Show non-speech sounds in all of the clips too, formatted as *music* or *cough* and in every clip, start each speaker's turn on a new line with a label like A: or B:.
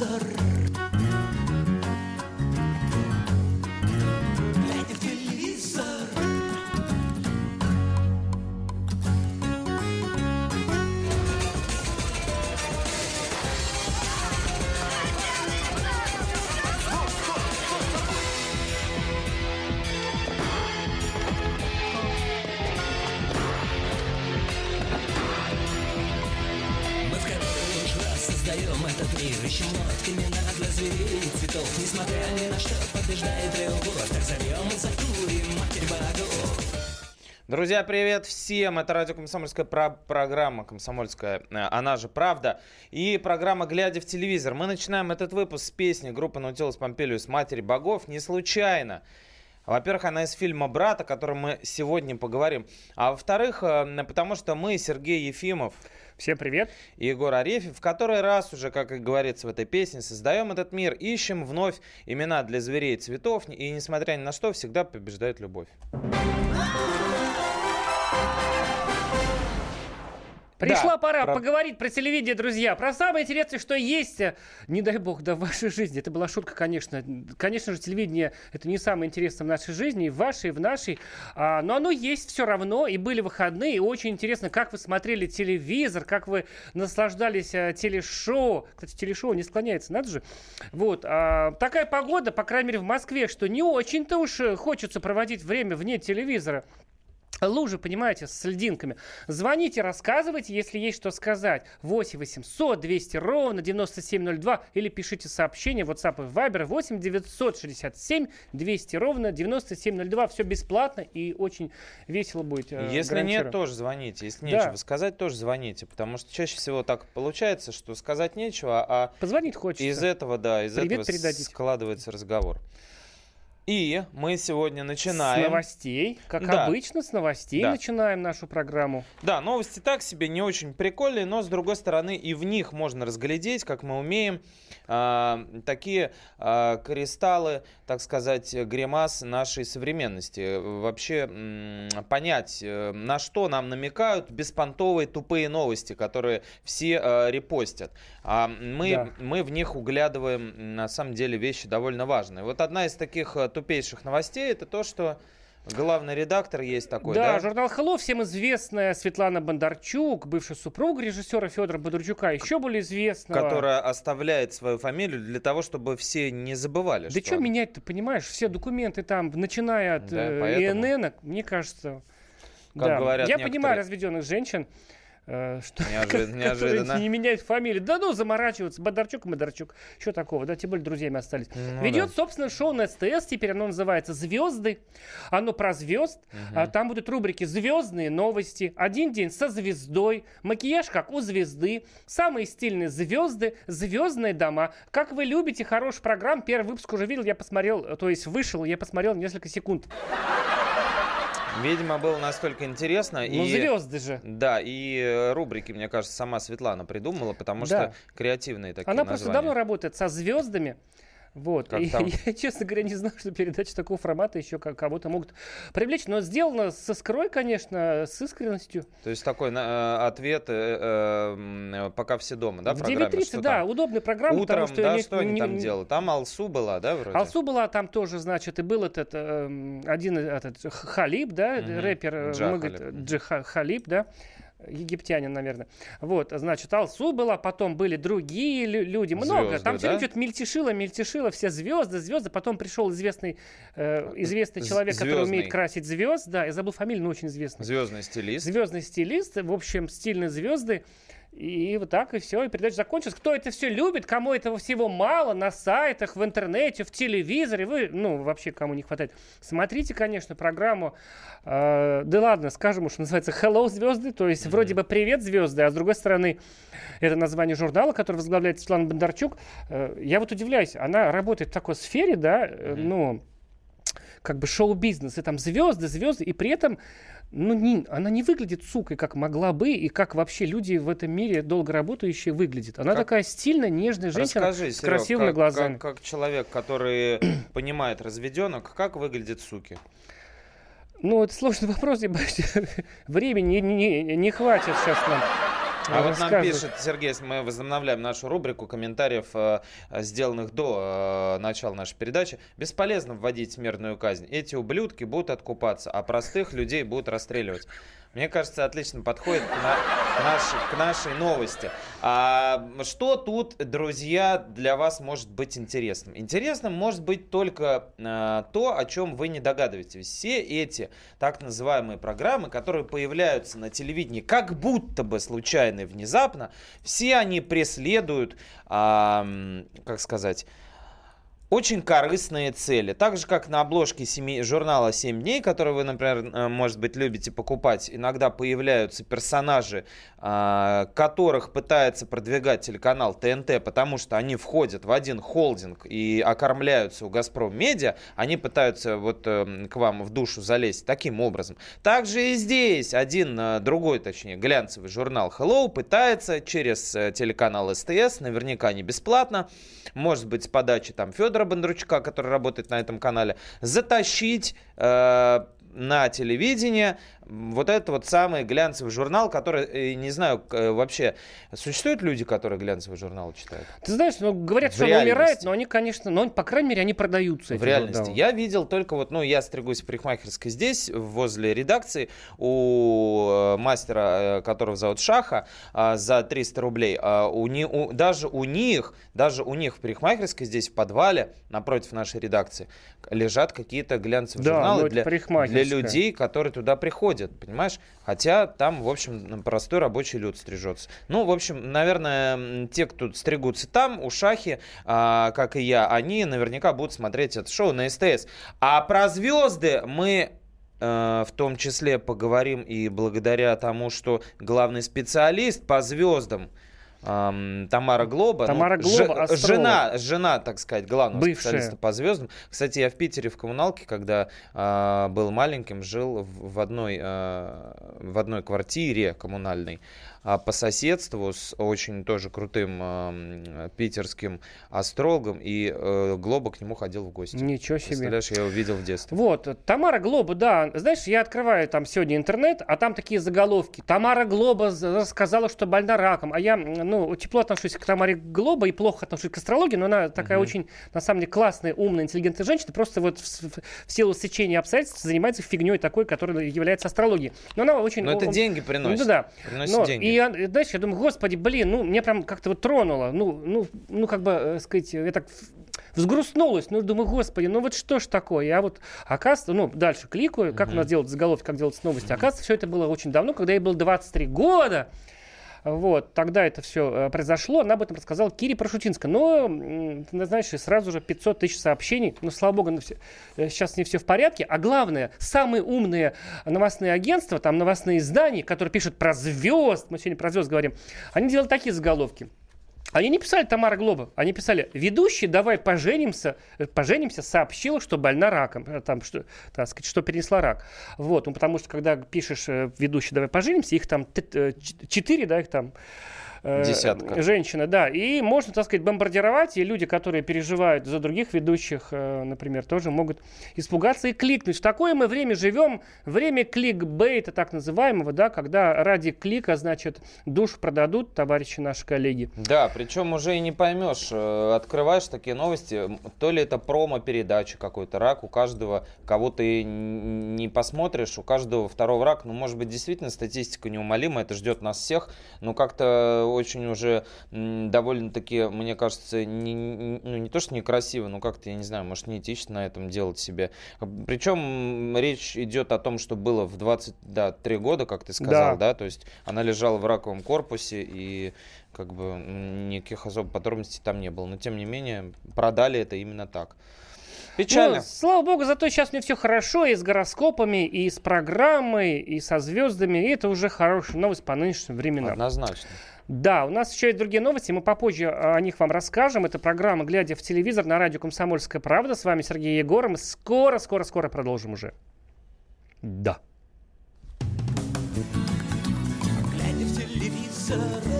A: телевизор.
B: Друзья, привет всем! Это радио «Комсомольская про- программа», «Комсомольская», э, она же «Правда». И программа «Глядя в телевизор». Мы начинаем этот выпуск с песни группы «Наутилус Помпилиус. Матери богов». Не случайно. Во-первых, она из фильма «Брат», о котором мы сегодня поговорим. А во-вторых, э, потому что мы, Сергей Ефимов,
C: Всем привет.
B: и Егор Арефьев, в который раз уже, как и говорится в этой песне, создаем этот мир, ищем вновь имена для зверей и цветов, и несмотря ни на что, всегда побеждает любовь.
C: Пришла
B: Да,
C: пора
B: про-
C: поговорить про телевидение, друзья. Про самое интересное, что есть, не дай бог, да в вашей жизни. Это была шутка, конечно. Конечно же, телевидение это не самое интересное в нашей жизни, и в вашей, и в нашей. А, но оно есть все равно, и были выходные. И очень интересно, как вы смотрели телевизор, как вы наслаждались э, телешоу. Кстати, телешоу не склоняется, надо же. Вот. а, такая погода, по крайней мере, в Москве, что не очень-то уж э, хочется проводить время вне телевизора. *laughs* Лужи, понимаете, с льдинками. Звоните, рассказывайте, если есть что сказать. 8 800 200 ровно 9702 или пишите сообщение в WhatsApp и Viber 8 967 200 ровно 9702. Все бесплатно и очень весело будет. э,
B: Если нет, тоже звоните. Если
C: Да.
B: нечего сказать, тоже звоните. Потому что чаще всего так получается, что сказать нечего, а
C: Позвонить хочется.
B: из этого, да, из
C: Привет
B: этого
C: передадите.
B: складывается разговор. И мы сегодня
C: С
B: начинаем.
C: новостей. Как
B: Да.
C: обычно, с новостей
B: Да.
C: начинаем нашу программу.
B: Да, новости так себе, не очень прикольные, но с другой стороны и в них можно разглядеть, как мы умеем, а, такие а, кристаллы, так сказать, гримас нашей современности. Вообще м, понять, э, на что нам намекают беспонтовые тупые новости, которые все а, репостят. А мы,
C: Да.
B: мы в них углядываем, на самом деле, вещи довольно важные. Вот одна из таких а, тупейших новостей, это то, что главный редактор есть такой,
C: да,
B: да?
C: журнал Hello, всем известная Светлана Бондарчук, бывшая супруга режиссера Федора Бондарчука, еще более известного.
B: которая оставляет свою фамилию для того, чтобы все не забывали.
C: Да что менять-то, понимаешь? Все документы там, начиная от
B: Да,
C: э,
B: поэтому.
C: ИНН, мне кажется...
B: Как
C: да.
B: говорят
C: Я
B: некоторые-
C: понимаю разведенных женщин, э, *laughs* что,
B: Неожиданно-
C: которые
B: неожиданно.
C: не меняют фамилию. Да ну, заморачиваться. Бондарчук, Бондарчук. Что такого? Да, тем более друзьями остались.
B: Ну
C: Ведет,
B: да.
C: собственно, шоу на СТС. Теперь оно называется «Звезды». Оно про звезд. А Там будут рубрики «Звездные новости», «Один день со звездой», «Макияж, как у звезды», «Самые стильные звезды», «Звездные дома». Как вы любите, хороший программ. Первый выпуск уже видел, я посмотрел, э, то есть вышел, я посмотрел несколько секунд.
B: Видимо, было настолько интересно.
C: Ну,
B: и...
C: звезды же.
B: Да, и э, рубрики, мне кажется, сама Светлана придумала, потому
C: Да.
B: что креативные такие
C: Она просто
B: названия.
C: давно работает со звездами. Вот.
B: Как
C: И
B: там? *laughs*
C: я, честно говоря, не знаю, что передачи такого формата еще ко- кого-то могут привлечь. Но сделано с искрой, конечно, с искренностью.
B: То есть такой э, ответ э, э, «Пока все дома», да,
C: в
B: программе?
C: 9.30,
B: Что
C: да,
B: там?
C: удобная программа.
B: Утром,
C: потому что
B: да,
C: не-
B: что они
C: не-
B: там
C: не-
B: делают? Там Алсу была, да, вроде?
C: Алсу была там тоже, значит, и был этот эм, один этот Халиб, да,
B: Мгм.
C: рэпер, э,
B: Джа Халиб.
C: Джи Ха- Халиб, да, египтянин, наверное. Вот, значит, Алсу была, потом были другие лю- люди, много.
B: Звезды,
C: там все
B: да?
C: что-то мельтешило, мельтешило, все звезды, звезды. Потом пришел известный, э, известный человек, который
B: звездный.
C: умеет красить звезд, да, я забыл фамилию, но очень известный.
B: Звездный стилист.
C: Звездный стилист, в общем, стильные звезды. И вот так, и все, и передача закончилась. Кто это все любит, кому этого всего мало, на сайтах, в интернете, в телевизоре, вы, ну, вообще, кому не хватает, смотрите, конечно, программу, э, да ладно, скажем уж, называется «Hello, звезды», то есть вроде бы «Привет, звезды», а с другой стороны, это название журнала, который возглавляет Светлана Бондарчук. Э, я вот удивляюсь, она работает в такой сфере, да, э, ну, как бы шоу-бизнес, и там звезды, звезды, и при этом ну, не, она не выглядит сукой, как могла бы, и как вообще люди в этом мире долго работающие выглядят. Она
B: Как-
C: такая стильная, нежная женщина
B: Расскажи,
C: с красивыми
B: как,
C: глазами.
B: Как, как человек, который *clears throat* понимает разведенок, как выглядят суки?
C: Ну, это сложный *laughs* вопрос, я боюсь, *laughs* времени не, не- не хватит сейчас нам.
B: А вот нам пишет Сергей, мы возобновляем нашу рубрику комментариев, э, сделанных до э, начала нашей передачи. Бесполезно вводить смертную казнь. Эти ублюдки будут откупаться, а простых людей будут расстреливать. Мне кажется, отлично подходит к, на, к, нашей, к нашей новости. А, что тут, друзья, для вас может быть интересным? Интересным может быть только а, то, о чем вы не догадываетесь. Все эти так называемые программы, которые появляются на телевидении как будто бы случайно и внезапно, все они преследуют, а, как сказать, очень корыстные цели. Так же, как на обложке 7, журнала «7 дней», который вы, например, э, может быть, любите покупать, иногда появляются персонажи, а, которых пытается продвигать телеканал ТНТ, потому что они входят в один холдинг и окормляются у «Газпром Медиа», они пытаются вот э, к вам в душу залезть таким образом. Также и здесь один, э, другой, точнее, глянцевый журнал «Hello» пытается через телеканал СТС, наверняка не бесплатно, может быть, с подачи там Федора Бондарчука, который работает на этом канале, затащить э, на телевидение вот это вот самый глянцевый журнал, который, э, не знаю, э, вообще, существуют люди, которые глянцевый журнал читают?
C: Ты знаешь, ну, говорят, в что реальности. он умирает, но они, конечно, но, по крайней мере, они продаются.
B: В реальности. Да. Я видел только вот, ну, я стригусь в парикмахерской здесь, возле редакции, у э, мастера, которого зовут Шаха, за 300 рублей. У, не, у, даже у них, даже у них в парикмахерской здесь, в подвале, напротив нашей редакции, лежат какие-то глянцевые да, журналы для, для людей, которые туда приходят ходят, понимаешь? Хотя там, в общем, простой рабочий люд стрижется. Ну, в общем, наверное, те, кто стригутся там, у Шахи, а, как и я, они наверняка будут смотреть это шоу на СТС. А про звезды мы э, в том числе поговорим и благодаря тому, что главный специалист по звездам эм, Тамара Глоба.
C: Ну, Тамара ну, Глоба,
B: ж, жена, жена, так сказать, главного Бывшая. специалиста по звездам. Кстати, я в Питере в коммуналке, когда э, был маленьким, жил в, в, одной, э, в одной квартире коммунальной а, по соседству с очень тоже крутым э, питерским астрологом, и э, Глоба к нему ходил в гости.
C: Ничего себе.
B: Представляешь, я его видел в детстве.
C: Вот, Тамара Глоба, да, знаешь, я открываю там сегодня интернет, а там такие заголовки. Тамара Глоба сказала, что больна раком, а я, ну, тепло отношусь к Тамаре Глоба и плохо отношусь к астрологии, но она такая угу. очень, на самом деле, классная, умная, интеллигентная женщина, просто вот в, в, в силу сечения обстоятельств занимается фигней такой, которая является астрологией. Но она очень...
B: Но это деньги приносит.
C: Ну, да. Приносит но, деньги. И я, дальше я думаю, господи, блин, ну, мне прям как-то вот тронуло. Ну, ну, ну как бы, э, сказать, я так взгрустнулась. Ну, думаю, господи, ну вот что ж такое? Я вот, оказывается, ну, дальше кликаю, как mm-hmm. у нас делать заголовки, как делать новости. Mm-hmm. Оказывается, все это было очень давно, когда я был 23 года. Вот, тогда это все э, произошло, она об этом рассказала Кире Прошутинская. Но, ты знаешь, сразу же 500 тысяч сообщений. Ну, слава богу, э, сейчас не все в порядке. А главное, самые умные новостные агентства, там новостные издания, которые пишут про звезд, мы сегодня про звезд говорим, они делают такие заголовки. Они не писали Тамара Глоба, они писали, ведущий, давай поженимся, э, поженимся, сообщила, что больна раком, э, там, что, так сказать, что перенесла рак. Вот, ну, потому что, когда пишешь э, ведущий, давай поженимся, их там четыре, да, их там
B: э, Десятка.
C: женщина, да. И можно, так сказать, бомбардировать, и люди, которые переживают за других ведущих, э, например, тоже могут испугаться и кликнуть. В такое мы время живем, время кликбейта так называемого, да, когда ради клика, значит, душу продадут товарищи наши коллеги.
B: Да, причем уже и не поймешь, э, открываешь такие новости, то ли это промо-передача какой-то, рак у каждого, кого ты не посмотришь, у каждого второго рак, ну, может быть, действительно статистика неумолима, это ждет нас всех, но как-то очень уже довольно-таки, мне кажется, не, ну, не то, что некрасиво, но как-то, я не знаю, может, неэтично на этом делать себе. Причем речь идет о том, что было в 23 года, как ты сказал, да, да? то есть она лежала в раковом корпусе и как бы никаких особых подробностей там не было. Но тем не менее, продали это именно так. Печально. Ну,
C: слава богу, зато сейчас мне все хорошо и с гороскопами, и с программой, и со звездами. И это уже хорошая новость по нынешним временам.
B: Однозначно.
C: Да, у нас еще есть другие новости, мы попозже о них вам расскажем. Это программа «Глядя в телевизор» на радио «Комсомольская правда». С вами Сергей Егор. Мы скоро, скоро, скоро продолжим уже. Да. Глядя в телевизор,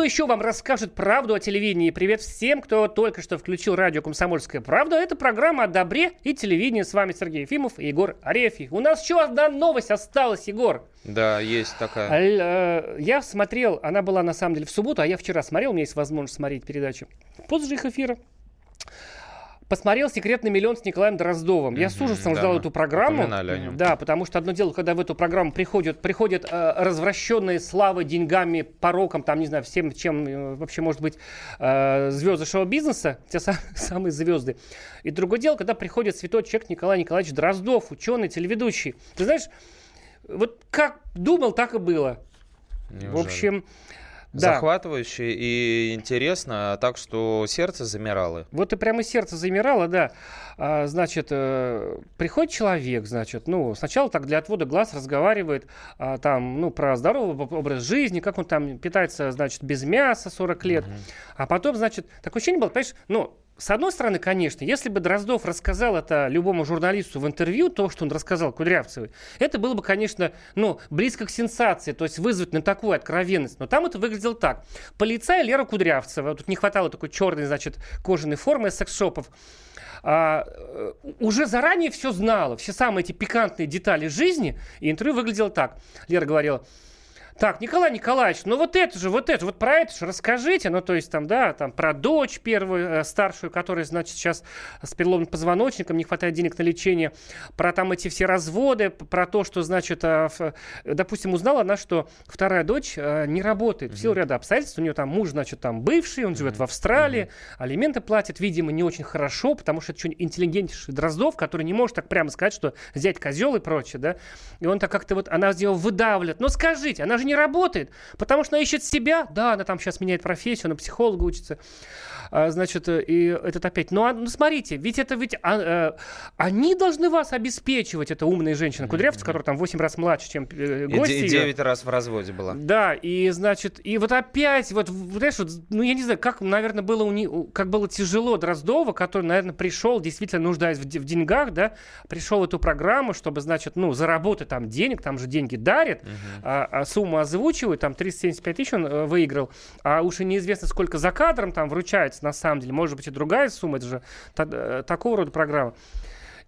C: Кто еще вам расскажет правду о телевидении? Привет всем, кто только что включил радио «Комсомольская правда». Это программа о добре и телевидении. С вами Сергей Ефимов и Егор Арефьев. У нас еще одна новость осталась, Егор.
B: Да, есть такая.
C: Э, Я смотрел, она была на самом деле в субботу, а я вчера смотрел, у меня есть возможность смотреть передачу. После их эфира. Посмотрел «Секретный миллион» с Николаем Дроздовым. Я с ужасом
B: да,
C: ждал эту программу. Да, потому что одно дело, когда в эту программу приходят, приходят э, развращенные славой, деньгами, пороком, там, не знаю, всем, чем э, вообще может быть э, звезды шоу-бизнеса, те сам- *laughs* самые звезды. И другое дело, когда приходит святой человек Николай Николаевич Дроздов, ученый, телеведущий. Ты знаешь, вот как думал, так и было. В
B: Неужели?
C: общем, да.
B: Захватывающе и интересно, так что сердце замирало.
C: Вот и прямо сердце замирало, да. А, значит, э, приходит человек, значит, ну, сначала так для отвода глаз разговаривает а, там, ну, про здоровый об- образ жизни, как он там питается, значит, без мяса 40 лет. А потом, значит, такое ощущение было, понимаешь, ну, с одной стороны, конечно, если бы Дроздов рассказал это любому журналисту в интервью, то, что он рассказал Кудрявцевой, это было бы, конечно, ну, близко к сенсации, то есть вызвать на такую откровенность. Но там это выглядело так. Полицай Лера Кудрявцева, тут не хватало такой черной, значит, кожаной формы секс-шопов, а, э, уже заранее все знала, все самые эти пикантные детали жизни, и интервью выглядело так. Лера говорила, так, Николай Николаевич, ну вот это же, вот это, вот про это же расскажите, ну то есть там, да, там про дочь первую, э, старшую, которая, значит, сейчас с переломным позвоночником, не хватает денег на лечение, про там эти все разводы, про то, что, значит, а, ф- допустим, узнала она, что вторая дочь э, не работает в силу ряда обстоятельств, у нее там муж, значит, там бывший, он живет в Австралии, алименты платит, видимо, не очень хорошо, потому что это что интеллигентнейший Дроздов, который не может так прямо сказать, что зять козел и прочее, да, и он так как-то вот, она из него выдавливает, ну скажите, она же не работает, потому что она ищет себя, да, она там сейчас меняет профессию, она психолога учится, А, значит, э, и этот опять, ну, а, ну смотрите, ведь это ведь, а, э, они должны вас обеспечивать, это умная женщина, Кудрявцева, которая там 8 раз младше, чем э,
B: И
C: гость
B: де-
C: её.
B: девять раз в разводе была.
C: Да, и значит, и вот опять, вот, знаешь, вот, ну я не знаю, как, наверное, было у не, как было тяжело Дроздова, который, наверное, пришел, действительно нуждаясь в, в деньгах, да, пришел в эту программу, чтобы, значит, ну, заработать там денег, там же деньги дарят, а, а сумму озвучивают, там 375 тысяч он э, выиграл, а уж и неизвестно, сколько за кадром там вручается на самом деле, может быть, и другая сумма, это же та- э, такого рода программа.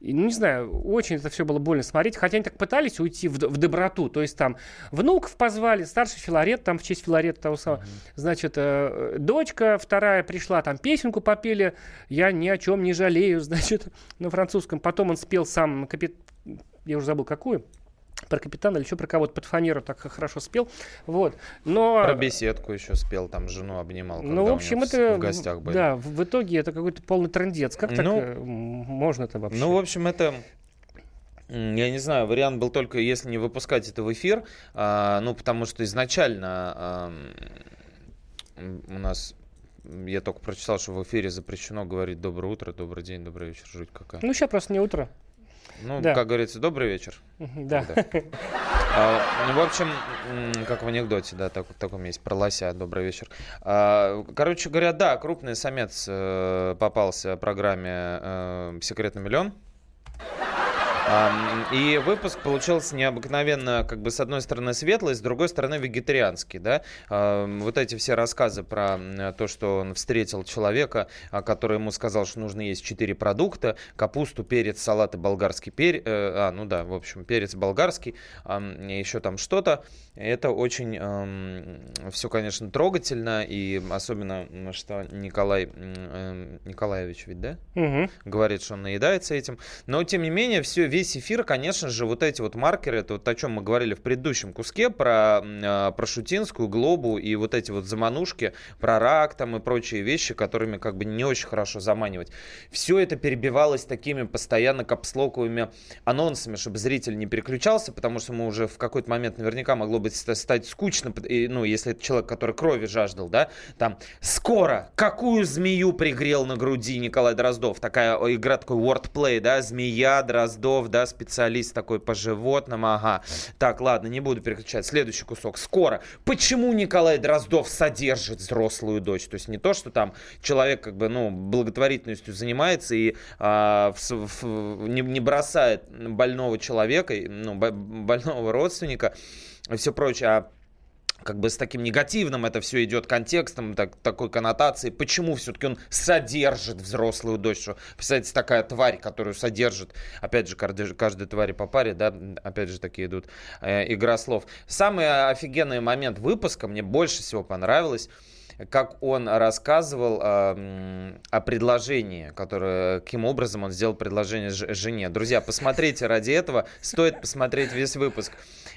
C: И, ну, не знаю, очень это все было больно смотреть. Хотя они так пытались уйти в, в доброту. То есть там внуков позвали, старший Филарет, там в честь Филарета того самого. Значит, э, дочка вторая пришла, там песенку попели. Я ни о чем не жалею, *laughs* значит, на французском. Потом он спел сам капит... Я уже забыл, какую. Про капитана или еще про кого-то под фанеру так хорошо спел. Вот. Но...
B: Про беседку еще спел, там жену обнимал.
C: Ну, в общем, это...
B: в гостях были.
C: Да, в, итоге это какой-то полный трендец. Как так
B: Ну,
C: э, м, можно-то вообще?
B: Ну, в общем, это... Я не знаю, вариант был только, если не выпускать это в эфир, а, ну, потому что изначально а, у нас, я только прочитал, что в эфире запрещено говорить «доброе утро», «добрый день», «добрый вечер», жуть какая.
C: Ну, сейчас просто не утро.
B: Ну,
C: да.
B: как говорится, «добрый вечер».
C: Да.
B: А, ну, в общем, как в анекдоте, да, так, таком есть про лося. Добрый вечер. А, короче говоря, да, крупный самец э, попался в программе э, «Секретный миллион». И выпуск получился необыкновенно, как бы, с одной стороны, светлый, с другой стороны, вегетарианский, да. Вот эти все рассказы про то, что он встретил человека, а, который ему сказал, что нужно есть четыре продукта, капусту, перец, салат и болгарский перец, а, ну да, в общем, перец болгарский, еще там что-то. Это очень все, конечно, трогательно, и особенно, что Николай э, Николаевич ведь, да?
C: Мгм.
B: говорит, что он наедается этим. Но, тем не менее, все весь эфир, конечно же, вот эти вот маркеры, это вот о чем мы говорили в предыдущем куске, про, э, про Шутинскую, Глобу и вот эти вот заманушки, про рак там и прочие вещи, которыми как бы не очень хорошо заманивать. Все это перебивалось такими постоянно капслоковыми анонсами, чтобы зритель не переключался, потому что мы уже в какой-то момент наверняка могло быть стать скучно, и, ну, если это человек, который крови жаждал, да, там, скоро, какую змею пригрел на груди Николай Дроздов, такая игра, такой wordplay, да, змея, Дроздов, да, специалист такой по животным, ага. Так, ладно, не буду переключать. Следующий кусок. Скоро. Почему Николай Дроздов содержит взрослую дочь? То есть не то, что там человек как бы, ну, благотворительностью занимается и а, в, в, не, не бросает больного человека, ну, больного родственника и все прочее, а как бы с таким негативным это все идет контекстом, так, такой коннотацией. Почему все-таки он содержит взрослую дочь? Что, представляете, такая тварь, которую содержит, опять же, каждой, твари по паре, да, опять же, такие идут э, игра слов. Самый офигенный момент выпуска мне больше всего понравилось как он рассказывал э, о предложении, которое, каким образом он сделал предложение жене. Друзья, посмотрите ради этого, стоит посмотреть весь выпуск.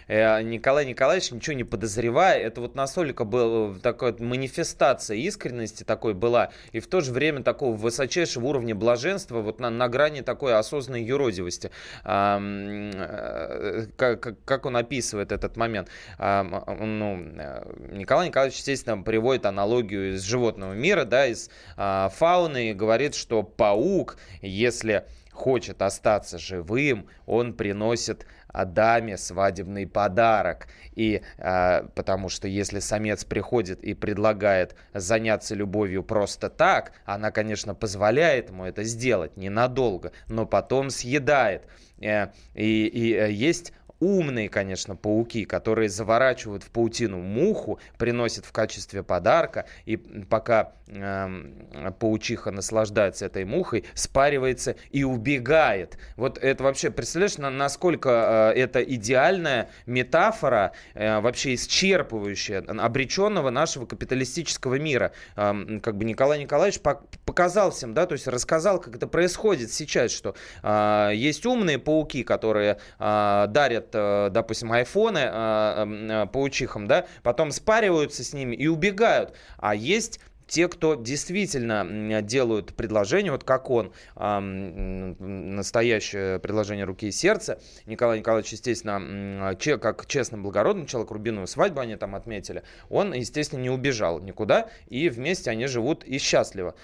B: Э, Николай Николаевич, ничего не подозревая, это вот настолько была такая манифестация искренности такой была, и в то же время такого высочайшего уровня блаженства, вот на, на грани такой осознанной юродивости. Э, как, как он описывает этот момент? Ну, э, Николай Николаевич, естественно, приводит аналогию из животного мира, да, из а, фауны, и говорит, что паук, если хочет остаться живым, он приносит даме свадебный подарок. И э, потому что если самец приходит и предлагает заняться любовью просто так, она, конечно, позволяет ему это сделать ненадолго, но потом съедает. Э, и, и э, есть умные, конечно, пауки, которые заворачивают в паутину муху, приносят в качестве подарка, и пока э, паучиха наслаждается этой мухой, спаривается и убегает. Вот это вообще, представляешь, на, насколько э, это идеальная метафора, э, вообще исчерпывающая обреченного нашего капиталистического мира. Э, как бы Николай Николаевич показал всем, да, то есть рассказал, как это происходит сейчас, что э, есть умные пауки, которые э, дарят допустим, айфоны э, э, паучихам, да, потом спариваются с ними и убегают. А есть те, кто действительно делают предложение, вот как он, э, настоящее предложение руки и сердца, Николай Николаевич, естественно, как честно благородный человек, рубиновую свадьбу они там отметили, он, естественно, не убежал никуда, и вместе они живут и счастливо.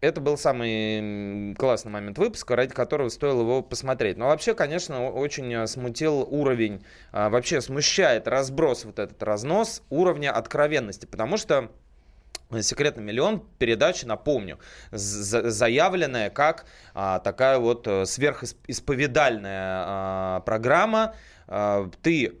B: А, это был самый классный момент выпуска, ради которого стоило его посмотреть. Но вообще, конечно, очень э, смутил уровень, а, вообще смущает разброс, вот этот разнос уровня откровенности, потому что Секретный миллион передача, напомню, заявленная как а, такая вот э, сверхисповедальная а, программа. А, ты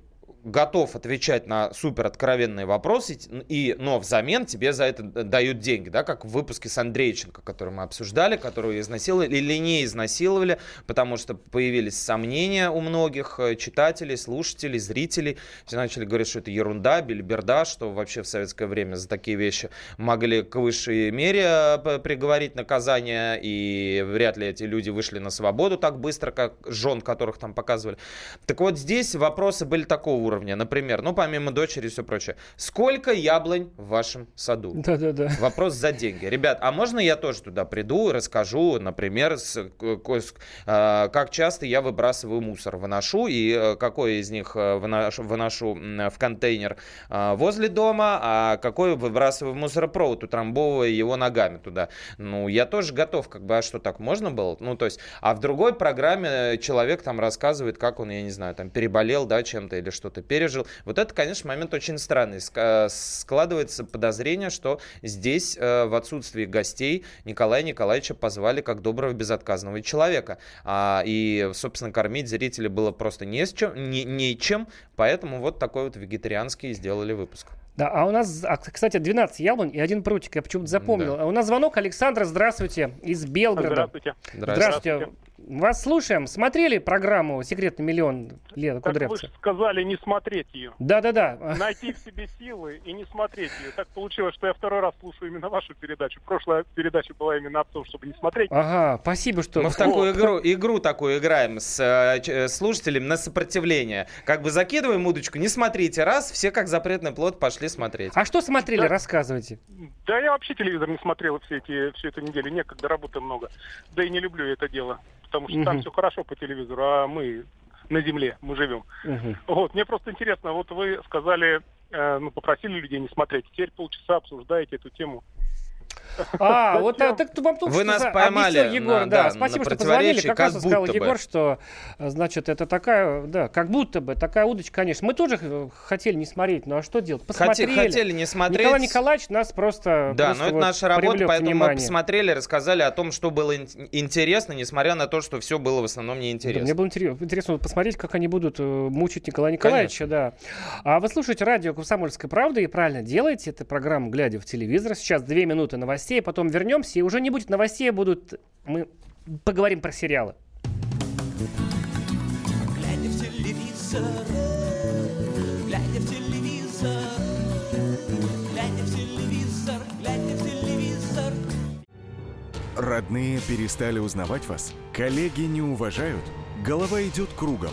B: готов отвечать на супер откровенные вопросы, и, но взамен тебе за это дают деньги, да, как в выпуске с Андрейченко, который мы обсуждали, которую изнасиловали или не изнасиловали, потому что появились сомнения у многих э, читателей, слушателей, зрителей. Все начали говорить, что это ерунда, бельберда, что вообще в советское время за такие вещи могли к высшей мере э, приговорить наказание, и вряд ли эти люди вышли на свободу так быстро, как жен, которых там показывали. Так вот здесь вопросы были такого уровня. Например, ну, помимо дочери и все прочее. Сколько яблонь в вашем саду?
C: Да-да-да.
B: Вопрос за деньги. Ребят, а можно я тоже туда приду и расскажу, например, с, а, как часто я выбрасываю мусор, выношу, и э, какой из них э, выношу, выношу в контейнер а, возле дома, а какой выбрасываю в мусоропровод, утрамбовывая его ногами туда. Ну, я тоже готов, как бы, а что, так можно было? Ну, то есть, а в другой программе человек там рассказывает, как он, я не знаю, там переболел, да, чем-то или что-то пережил. Вот это, конечно, момент очень странный. Складывается подозрение, что здесь э, в отсутствии гостей Николая Николаевича позвали как доброго безотказного человека. А, и, собственно, кормить зрителей было просто не с чем, не, нечем, поэтому вот такой вот вегетарианский сделали выпуск.
C: Да, а у нас, а, кстати, 12 яблонь и один прутик, я почему-то запомнил. Да. У нас звонок, Александр, здравствуйте, из Белгорода.
D: Здравствуйте.
C: Здравствуйте. здравствуйте. Вас слушаем. Смотрели программу «Секретный миллион» Лена
D: Так вы сказали не смотреть ее.
C: Да-да-да.
D: Найти в себе силы и не смотреть ее. Так получилось, что я второй раз слушаю именно вашу передачу. Прошлая передача была именно о том, чтобы не смотреть.
C: Ага, спасибо, что...
B: Мы в такую игру, игру такую играем с э, э, слушателем на сопротивление. Как бы закидываем удочку, не смотрите. Раз, все как запретный плод пошли смотреть.
C: А что смотрели?
D: Да.
C: Рассказывайте.
D: Да я вообще телевизор не смотрел все эти, всю эту неделю. Некогда, работы много. Да и не люблю это дело. Потому что там
C: Мгм.
D: все хорошо по телевизору, а мы на земле, мы живем.
C: Мгм.
D: Вот, мне просто интересно, вот вы сказали, э, ну, попросили людей не смотреть. Теперь полчаса обсуждаете эту тему.
C: А, вот а, так вам только
B: Вы
C: что
B: нас
C: за-
B: поймали
C: объяснил Егор,
B: на-
C: да,
B: да,
C: спасибо,
B: на
C: что позвонили.
B: противоречии,
C: Как раз
B: как
C: сказал
B: будто бы.
C: Егор, что, значит, это такая, да, как будто бы такая удочка, конечно. Мы тоже э, хотели не смотреть, ну а что делать? Посмотрели.
B: хотели не смотреть.
C: Николай Николаевич нас просто
B: Да,
C: просто
B: но это
C: вот
B: наша работа, поэтому мы
C: внимание.
B: посмотрели, рассказали о том, что было ин- интересно, несмотря на то, что все было в основном
C: Да, мне
B: неинтересно.
C: было интерес- интересно вот посмотреть, как они будут э, мучить Николая Николаевича, да. А вы слушаете радио «Комсомольская правда» и правильно делаете. Это программа «Глядя в телевизор». Сейчас две минуты новостей, потом вернемся, и уже не будет новостей, а будут... Мы поговорим про сериалы.
A: Глядя в телевизор, глядя в телевизор, глядя в телевизор, глядя в телевизор.
E: Родные перестали узнавать вас? Коллеги не уважают? Голова идет кругом.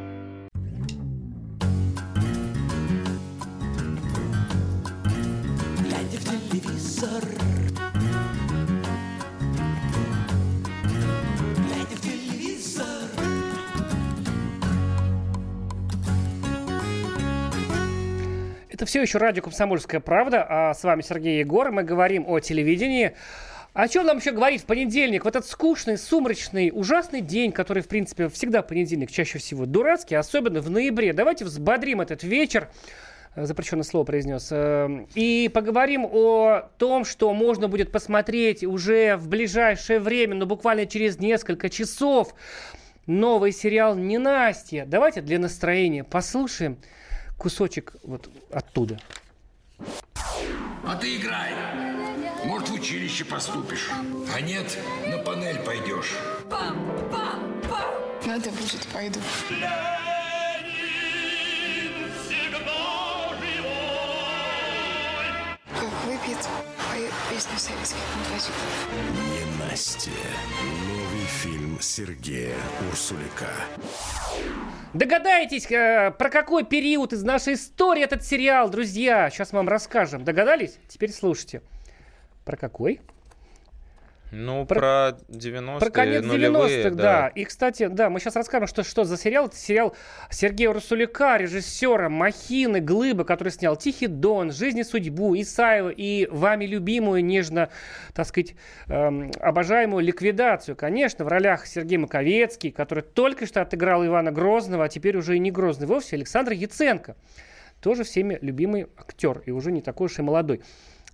C: Это все еще радио «Комсомольская правда», а с вами Сергей Егор. Мы говорим о телевидении. О чем нам еще говорить в понедельник? В этот скучный, сумрачный, ужасный день, который, в принципе, всегда понедельник, чаще всего дурацкий, особенно в ноябре. Давайте взбодрим этот вечер. Э, Запрещенное слово произнес. Э, И поговорим о том, что можно будет посмотреть уже в ближайшее время, но буквально через несколько часов. Новый сериал «Ненастье». Давайте для настроения послушаем кусочек вот оттуда.
F: А ты играй. Может, в училище поступишь. А нет, на панель пойдешь.
G: Надо будет, пойду. Как выпьет, поет песню советских композиторов.
E: Ненастье. Новый фильм Сергея Урсулика.
C: Догадаетесь, э, про какой период из нашей истории этот сериал, друзья? Сейчас мы вам расскажем. Догадались? Теперь слушайте. Про какой?
B: Ну,
C: Про-
B: про 90-е,
C: Про конец
B: нулевые,
C: 90-х, да. И, кстати, да, мы сейчас расскажем, что, что за сериал. Это сериал Сергея Русулика, режиссера Махины, Глыбы, который снял «Тихий дон», «Жизнь и судьбу», «Исаева» и вами любимую, нежно, так сказать, эм, обожаемую «Ликвидацию». Конечно, в ролях Сергей Маковецкий, который только что отыграл Ивана Грозного, а теперь уже и не Грозный вовсе, Александр Яценко. Тоже всеми любимый актер и уже не такой уж и молодой.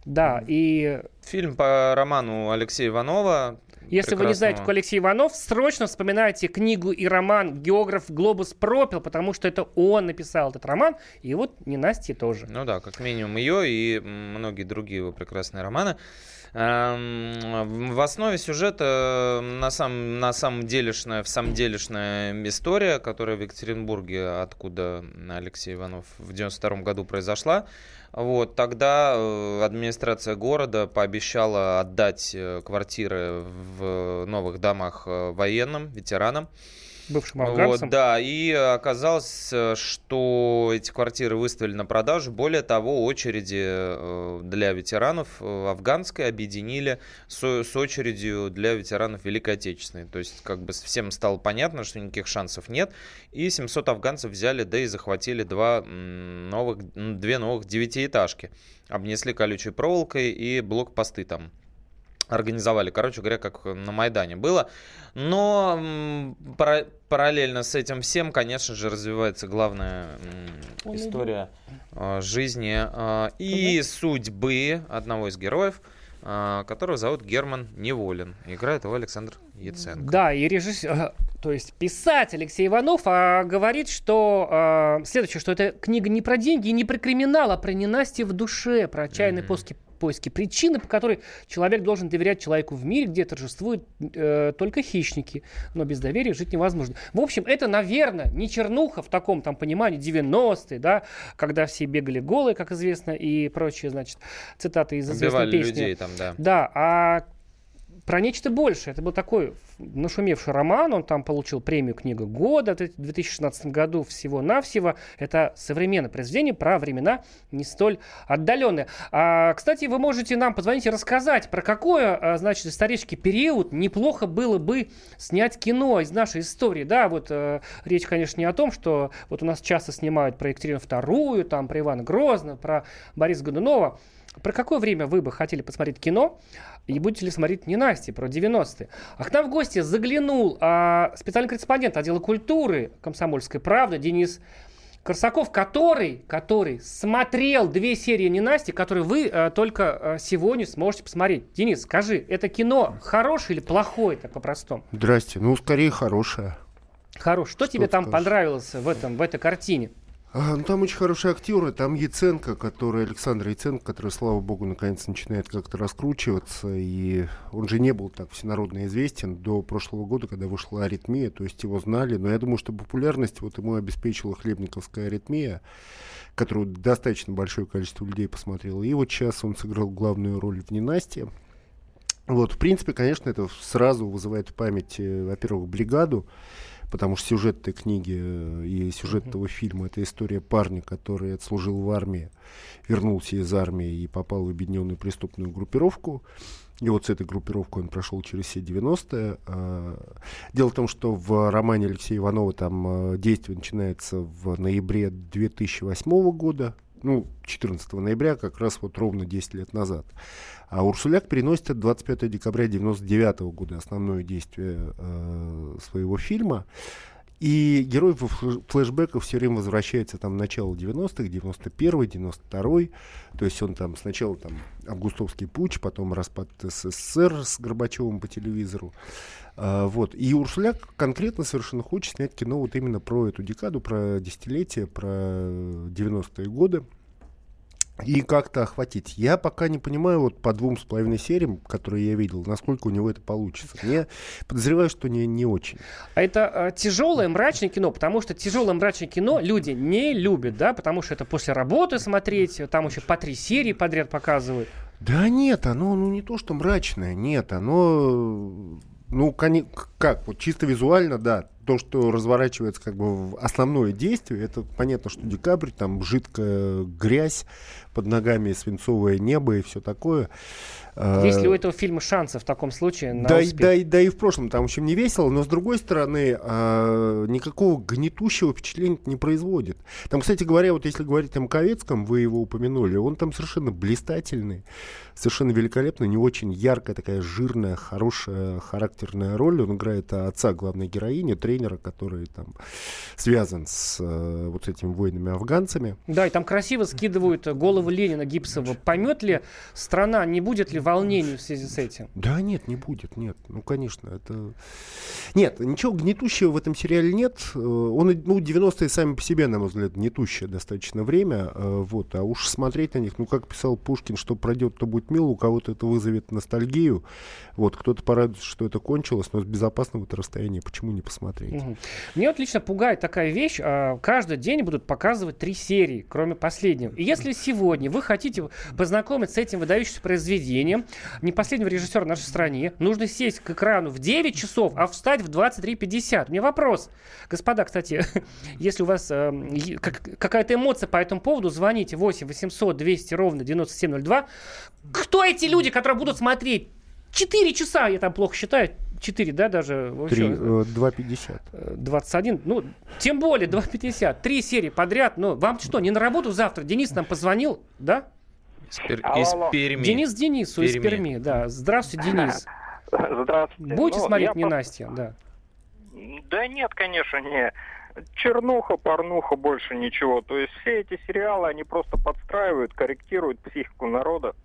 C: Да, и
B: Фильм по роману Алексея Иванова.
C: если вы не знаете,
B: прекрасного.
C: кто Алексей Иванов, срочно вспоминайте книгу и роман «Географ Глобус пропил», потому что это он написал этот роман, и вот ненастье тоже.
B: Ну да, как минимум ее и многие другие его прекрасные романы. Эм, В основе сюжета э, на самом, на самом делешная, в самом делешная история, которая в Екатеринбурге, откуда Алексей Иванов в 92 году произошла. Вот, тогда э, администрация города пообещала отдать э, квартиры в новых домах э, военным, ветеранам.
C: Бывшим афганцам.
B: Вот, да, и оказалось, что эти квартиры выставили на продажу. Более того, очереди э, для ветеранов э, афганской объединили с, с очередью для ветеранов Великой Отечественной. То есть, как бы всем стало понятно, что никаких шансов нет. И 700 афганцев взяли, да и захватили два новых, две новых девятиэтажки. Обнесли колючей проволокой и блокпосты там организовали. Короче говоря, как на Майдане было. Но пара- параллельно с этим всем, конечно же, развивается главная история э, жизни э, и судьбы одного из героев. а, которого зовут Герман Неволин. Играет его Александр Яценко.
C: Да, и режиссер, то есть писатель Алексей Иванов а, говорит, что а, следующее, что эта книга не про деньги не про криминал, а про ненастье в душе, про отчаянные mm-hmm. поиски, поиски причины, по которой человек должен доверять человеку в мире, где торжествуют э, только хищники. Но без доверия жить невозможно. В общем, это, наверное, не чернуха в таком там понимании 90-е, да, когда все бегали голые, как известно, и прочие, значит, цитаты из известной
B: Убивали
C: песни.
B: людей там, да.
C: Да, а про нечто большее. Это был такой нашумевший роман, он там получил премию «Книга года» в 2016 году всего-навсего. Это современное произведение про времена не столь отдаленные. А, кстати, вы можете нам позвонить и рассказать, про какой, а, значит, исторический период неплохо было бы снять кино из нашей истории. Да, вот э, речь, конечно, не о том, что вот у нас часто снимают про Екатерину II, там, про Ивана Грозного, про Бориса Годунова. Про какое время вы бы хотели посмотреть кино? И будете ли смотреть «Ненасти» про 90-е? А к нам в гости заглянул а, специальный корреспондент отдела культуры «Комсомольской правды» Денис Корсаков, который, который смотрел две серии «Ненасти», которые вы а, только а, сегодня сможете посмотреть. Денис, скажи, это кино хорошее или плохое, так по-простому?
H: Здрасте. Ну, скорее, хорошее.
C: Хорош. Что, Что тебе там скажешь? понравилось в, этом, в этой картине?
H: А, ну, там очень хорошие актеры. Там Яценко, который, Александр Яценко, который, слава богу, наконец начинает как-то раскручиваться. И он же не был так всенародно известен до прошлого года, когда вышла «Аритмия». То есть его знали. Но я думаю, что популярность вот ему обеспечила «Хлебниковская аритмия», которую достаточно большое количество людей посмотрело. И вот сейчас он сыграл главную роль в «Ненастье». Вот, в принципе, конечно, это сразу вызывает в памяти, во-первых, «Бригаду», потому что сюжет этой книги э, и сюжет этого фильма это история парня, который отслужил в армии, вернулся из армии и попал в объединенную преступную группировку. И вот с этой группировкой он прошел через все 90-е. А, дело в том, что в романе Алексея Иванова там э, действие начинается в ноябре 2008 года, ну, 14 ноября, как раз вот ровно 10 лет назад. А Урсуляк переносит от 25 декабря 1999 года основное действие э, своего фильма. И герой флешбеков все время возвращается там в начало 90-х, 91-й, 92-й. То есть он там сначала там августовский путь, потом распад СССР с Горбачевым по телевизору. А, вот. И Урсуляк конкретно совершенно хочет снять кино вот именно про эту декаду, про десятилетие, про 90-е годы и как-то охватить. Я пока не понимаю вот по двум с половиной сериям, которые я видел, насколько у него это получится. *laughs* Я подозреваю, что не, не очень.
C: А это а, тяжелое мрачное кино, потому что тяжелое мрачное кино люди не любят, да, потому что это после работы смотреть, там еще по три серии подряд показывают.
H: Да нет, оно ну, не то, что мрачное, нет, оно ну, как, вот чисто визуально, да, то, что разворачивается как бы в основное действие, это понятно, что декабрь, там жидкая грязь, под ногами свинцовое небо и все такое.
C: Есть ли у этого фильма шансы в таком случае на
H: да,
C: успех?
H: Да, да и в прошлом там, в общем, не весело, но с другой стороны, а, никакого гнетущего впечатления не производит. Там, кстати говоря, вот если говорить о Маковецком, вы его упомянули, он там совершенно блистательный, совершенно великолепный, не очень яркая, такая жирная, хорошая, характерная роль. Он играет отца главной героини, тренера, который там связан с э, вот этими воинами-афганцами.
C: Да, и там красиво скидывают голову Ленина Гипсова. Поймет ли страна, не будет ли волнений в связи с этим?
H: Да, нет, не будет, нет. Ну, конечно, это... Нет, ничего гнетущего в этом сериале нет. Э, он, ну, 90-е сами по себе, на мой взгляд, гнетущее достаточно время. Э, вот, а уж смотреть на них, ну, как писал Пушкин, что пройдет, то будет мило, у кого-то это вызовет ностальгию. Вот, кто-то порадуется, что это кончилось, но с безопасного расстояния почему не посмотреть? Угу.
C: Мне вот лично пугает такая вещь. А, каждый день будут показывать три серии, кроме последнего. И если сегодня вы хотите познакомиться с этим выдающимся произведением, не последнего режиссера в нашей стране, нужно сесть к экрану в 9 часов, а встать в 23.50. Мне вопрос. Господа, кстати, *laughs* если у вас э, какая-то эмоция по этому поводу, звоните 8 800 200 ровно 9702. Кто эти люди, которые будут смотреть 4 часа, я там плохо считаю, 4, да, даже?
H: 3, 2,50.
C: 21, ну, тем более 2,50. Три серии подряд, ну, вам что, не на работу завтра? Денис нам позвонил, да?
B: Из, пер... из Перми.
C: Денис Денису Перми. из Перми, да. Здравствуйте, Денис. *laughs*
I: Здравствуйте.
C: Будете ну, смотреть не Настя, да?
I: Да нет, конечно, не. Чернуха, порнуха, больше ничего. То есть все эти сериалы, они просто подстраивают, корректируют психику народа.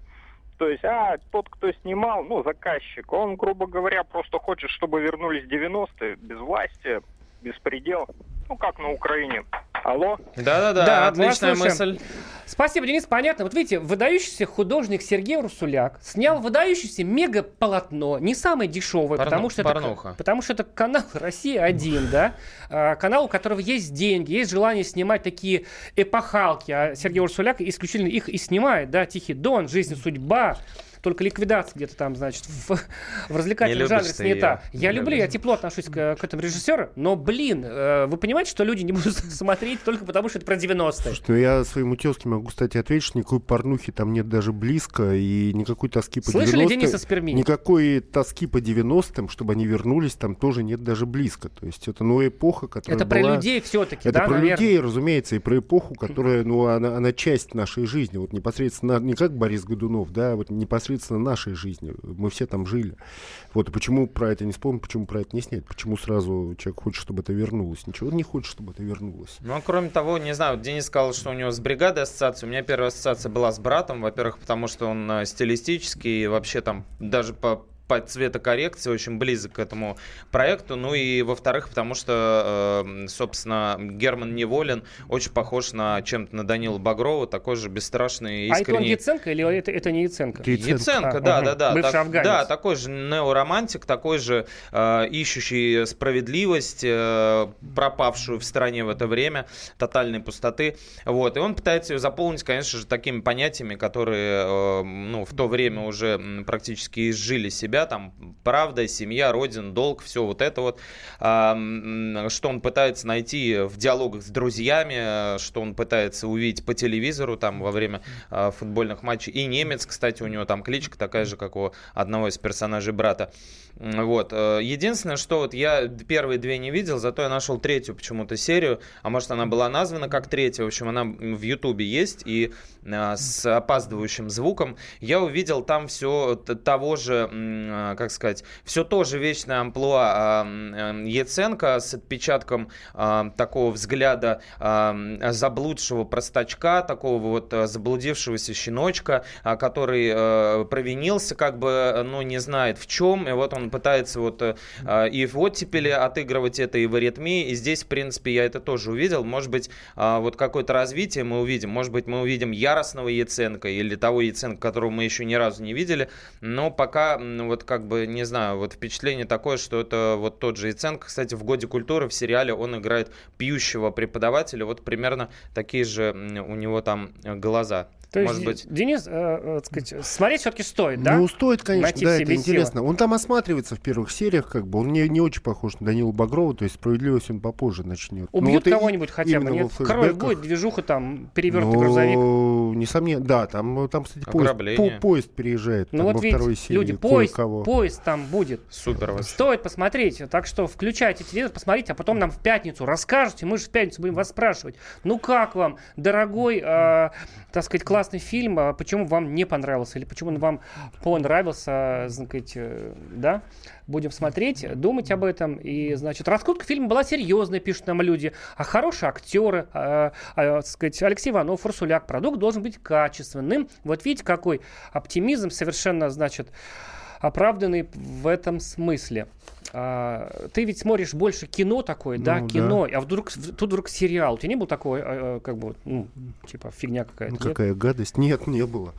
I: То есть, а тот, кто снимал, ну, заказчик, он, грубо говоря, просто хочет, чтобы вернулись 90-е, без власти, беспредел. Ну, как на Украине. Алло?
B: Да-да-да,
C: Да,
B: отличная мысль.
C: Спасибо, Денис, понятно. Вот видите, выдающийся художник Сергей Русуляк снял выдающееся мега-полотно, не самое дешевое,
B: Порно-
C: потому, что это, потому что это канал *laughs* «Россия-1», да, А, канал, у которого есть деньги, есть желание снимать такие эпохалки, а Сергей Урсуляк исключительно их и снимает, да, «Тихий дон», «Жизнь и судьба», только ликвидация где-то там, значит, в, в развлекательном
B: Не
C: жанре снята. Я
B: Не
C: люблю, я
B: любишь.
C: тепло отношусь к, к этому режиссеру, но, блин, э, вы понимаете, что люди не будут *laughs* смотреть только потому, что это про 90-е?
H: Слушай, ну я своему тезке могу, кстати, ответить, что никакой порнухи там нет даже близко, и никакой тоски по
C: Слышали
H: 90-м.
C: Дениса с Перми?
H: Никакой тоски по 90-м, чтобы они вернулись, там тоже нет даже близко. То есть это, ну, эпоха, которая
C: Это про
H: была-
C: людей все-таки,
H: Это
C: да,
H: про
C: наверное?
H: людей, разумеется, и про эпоху, которая, ну, она, она часть нашей жизни. Вот непосредственно, не как Борис Годунов, да, вот непосредственно нашей жизни. Мы все там жили. Вот, и почему про это не вспомнить, почему про это не снять? Почему сразу человек хочет, чтобы это вернулось? Ничего не хочет, чтобы это вернулось.
B: Ну, а кроме того, не знаю, вот Денис сказал, что у него с бригадой ассоциация. У меня первая ассоциация была с братом. Во-первых, потому что он э, стилистический, и вообще там даже по по цветокоррекции очень близок к этому проекту. Ну и во-вторых, потому что, э, собственно, Герман Неволин очень похож на чем-то на Данила Багрова, такой же бесстрашный,
C: А это он
B: искренний.
C: Яценко или это, это не Яценко?
B: Яценко,
C: А,
B: да,
C: мгм.
B: да, да.
C: Бывший
B: так-
C: афганец.
B: Да, такой же неоромантик, такой же э, ищущий справедливость, э, пропавшую в стране в это время, тотальной пустоты. Вот. И он пытается ее заполнить, конечно же, такими понятиями, которые э, ну, в то время уже практически изжили себя. Там правда, семья, родина, долг, все вот это вот. А, что он пытается найти в диалогах с друзьями, что он пытается увидеть по телевизору там во время э, футбольных матчей. И немец, кстати, у него там кличка такая же, как у одного из персонажей брата. Вот. Э, Единственное, что вот я первые две не видел, зато я нашел третью почему-то серию, а может она была названа как третья, в общем, она в Ютубе есть, и э, с опаздывающим звуком. Я увидел там все того же, как сказать, все то же вечное амплуа э, э, Яценко с отпечатком э, такого взгляда э, заблудшего простачка, такого вот э, заблудившегося щеночка, э, который э, провинился, как бы, э, ну, не знает в чем, и вот он пытается вот э, э, и в оттепели отыгрывать это, и в аритмии, и здесь, в принципе, я это тоже увидел. Может быть, э, вот какое-то развитие мы увидим, может быть, мы увидим яростного Яценко или того Яценко, которого мы еще ни разу не видели, но пока, м, вот как бы, не знаю, вот впечатление такое, что это вот тот же Яценко. Кстати, в «Годе культуры» в сериале он играет пьющего преподавателя, вот примерно такие же у него там э, глаза.
C: То есть,
B: Может быть,
C: Денис, э, э, так сказать, смотреть все-таки стоит, да?
H: Ну, стоит, конечно,
C: Найти
H: да, это интересно.
C: силы.
H: Он там осматривается в первых сериях, как бы, он не, не очень похож на Данила Багрова, то есть справедливость он попозже начнет. Ну,
C: Убьют
H: вот и
C: кого-нибудь хотя бы, нет? Кровь будет, движуха там, перевернутый
H: Ну,
C: грузовик.
H: Несомненно, да, там, там кстати, поезд,
B: Ограбление.
H: по- поезд переезжает
C: Ну
H: там,
C: вот
H: во
C: видите,
H: второй серии.
C: люди, поезд,
H: кое-кого.
C: поезд там будет.
B: супер вообще.
C: Стоит посмотреть. Так что включайте телевизор, посмотрите, а потом нам в пятницу расскажете. Мы же в пятницу будем вас спрашивать. Ну как вам, дорогой, э, так сказать, классный фильм, а почему вам не понравился? Или почему он вам понравился, сказать, э, да? Будем смотреть, думать об этом. И, значит, раскрутка фильма была серьезная, пишут нам люди. А хорошие актеры, а, а, так сказать, Алексей Иванов, Урсуляк. Продукт должен быть качественным. Вот видите, какой оптимизм совершенно, значит, оправданный в этом смысле. А, ты ведь смотришь больше кино такое, да,
H: Ну,
C: кино, а вдруг тут вдруг сериал. У тебя не был такой, а, а, как бы, ну, типа фигня какая-то?
H: Ну,
C: нет?
H: какая гадость. Нет, не было.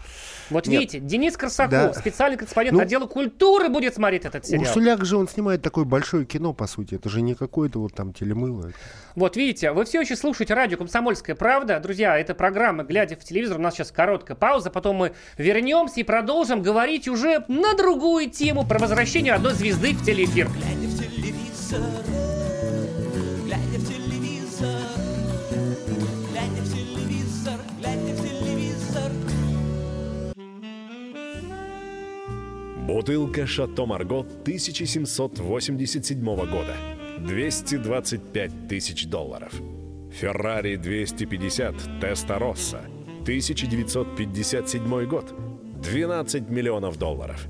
C: Вот
H: Нет.
C: видите, Денис Корсаков,
H: Да.
C: специальный корреспондент
H: Ну,
C: отдела культуры, будет смотреть этот сериал.
H: Урсуляк же он снимает такое большое кино, по сути. Это же не какое-то вот там телемыло.
C: Вот видите, вы все еще слушаете радио «Комсомольская правда». Друзья, это программа «Глядя в телевизор». У нас сейчас короткая пауза, потом мы вернемся и продолжим говорить уже на другую тему про возвращение одной звезды в телеэфир.
A: Глядя в телевизор, глядя в телевизор, глядя в телевизор, глядя в телевизор.
J: Бутылка «Шато Марго» 1787 года. 225 тысяч долларов. «Феррари 250 Теста Росса» 1957 год. 12 миллионов долларов.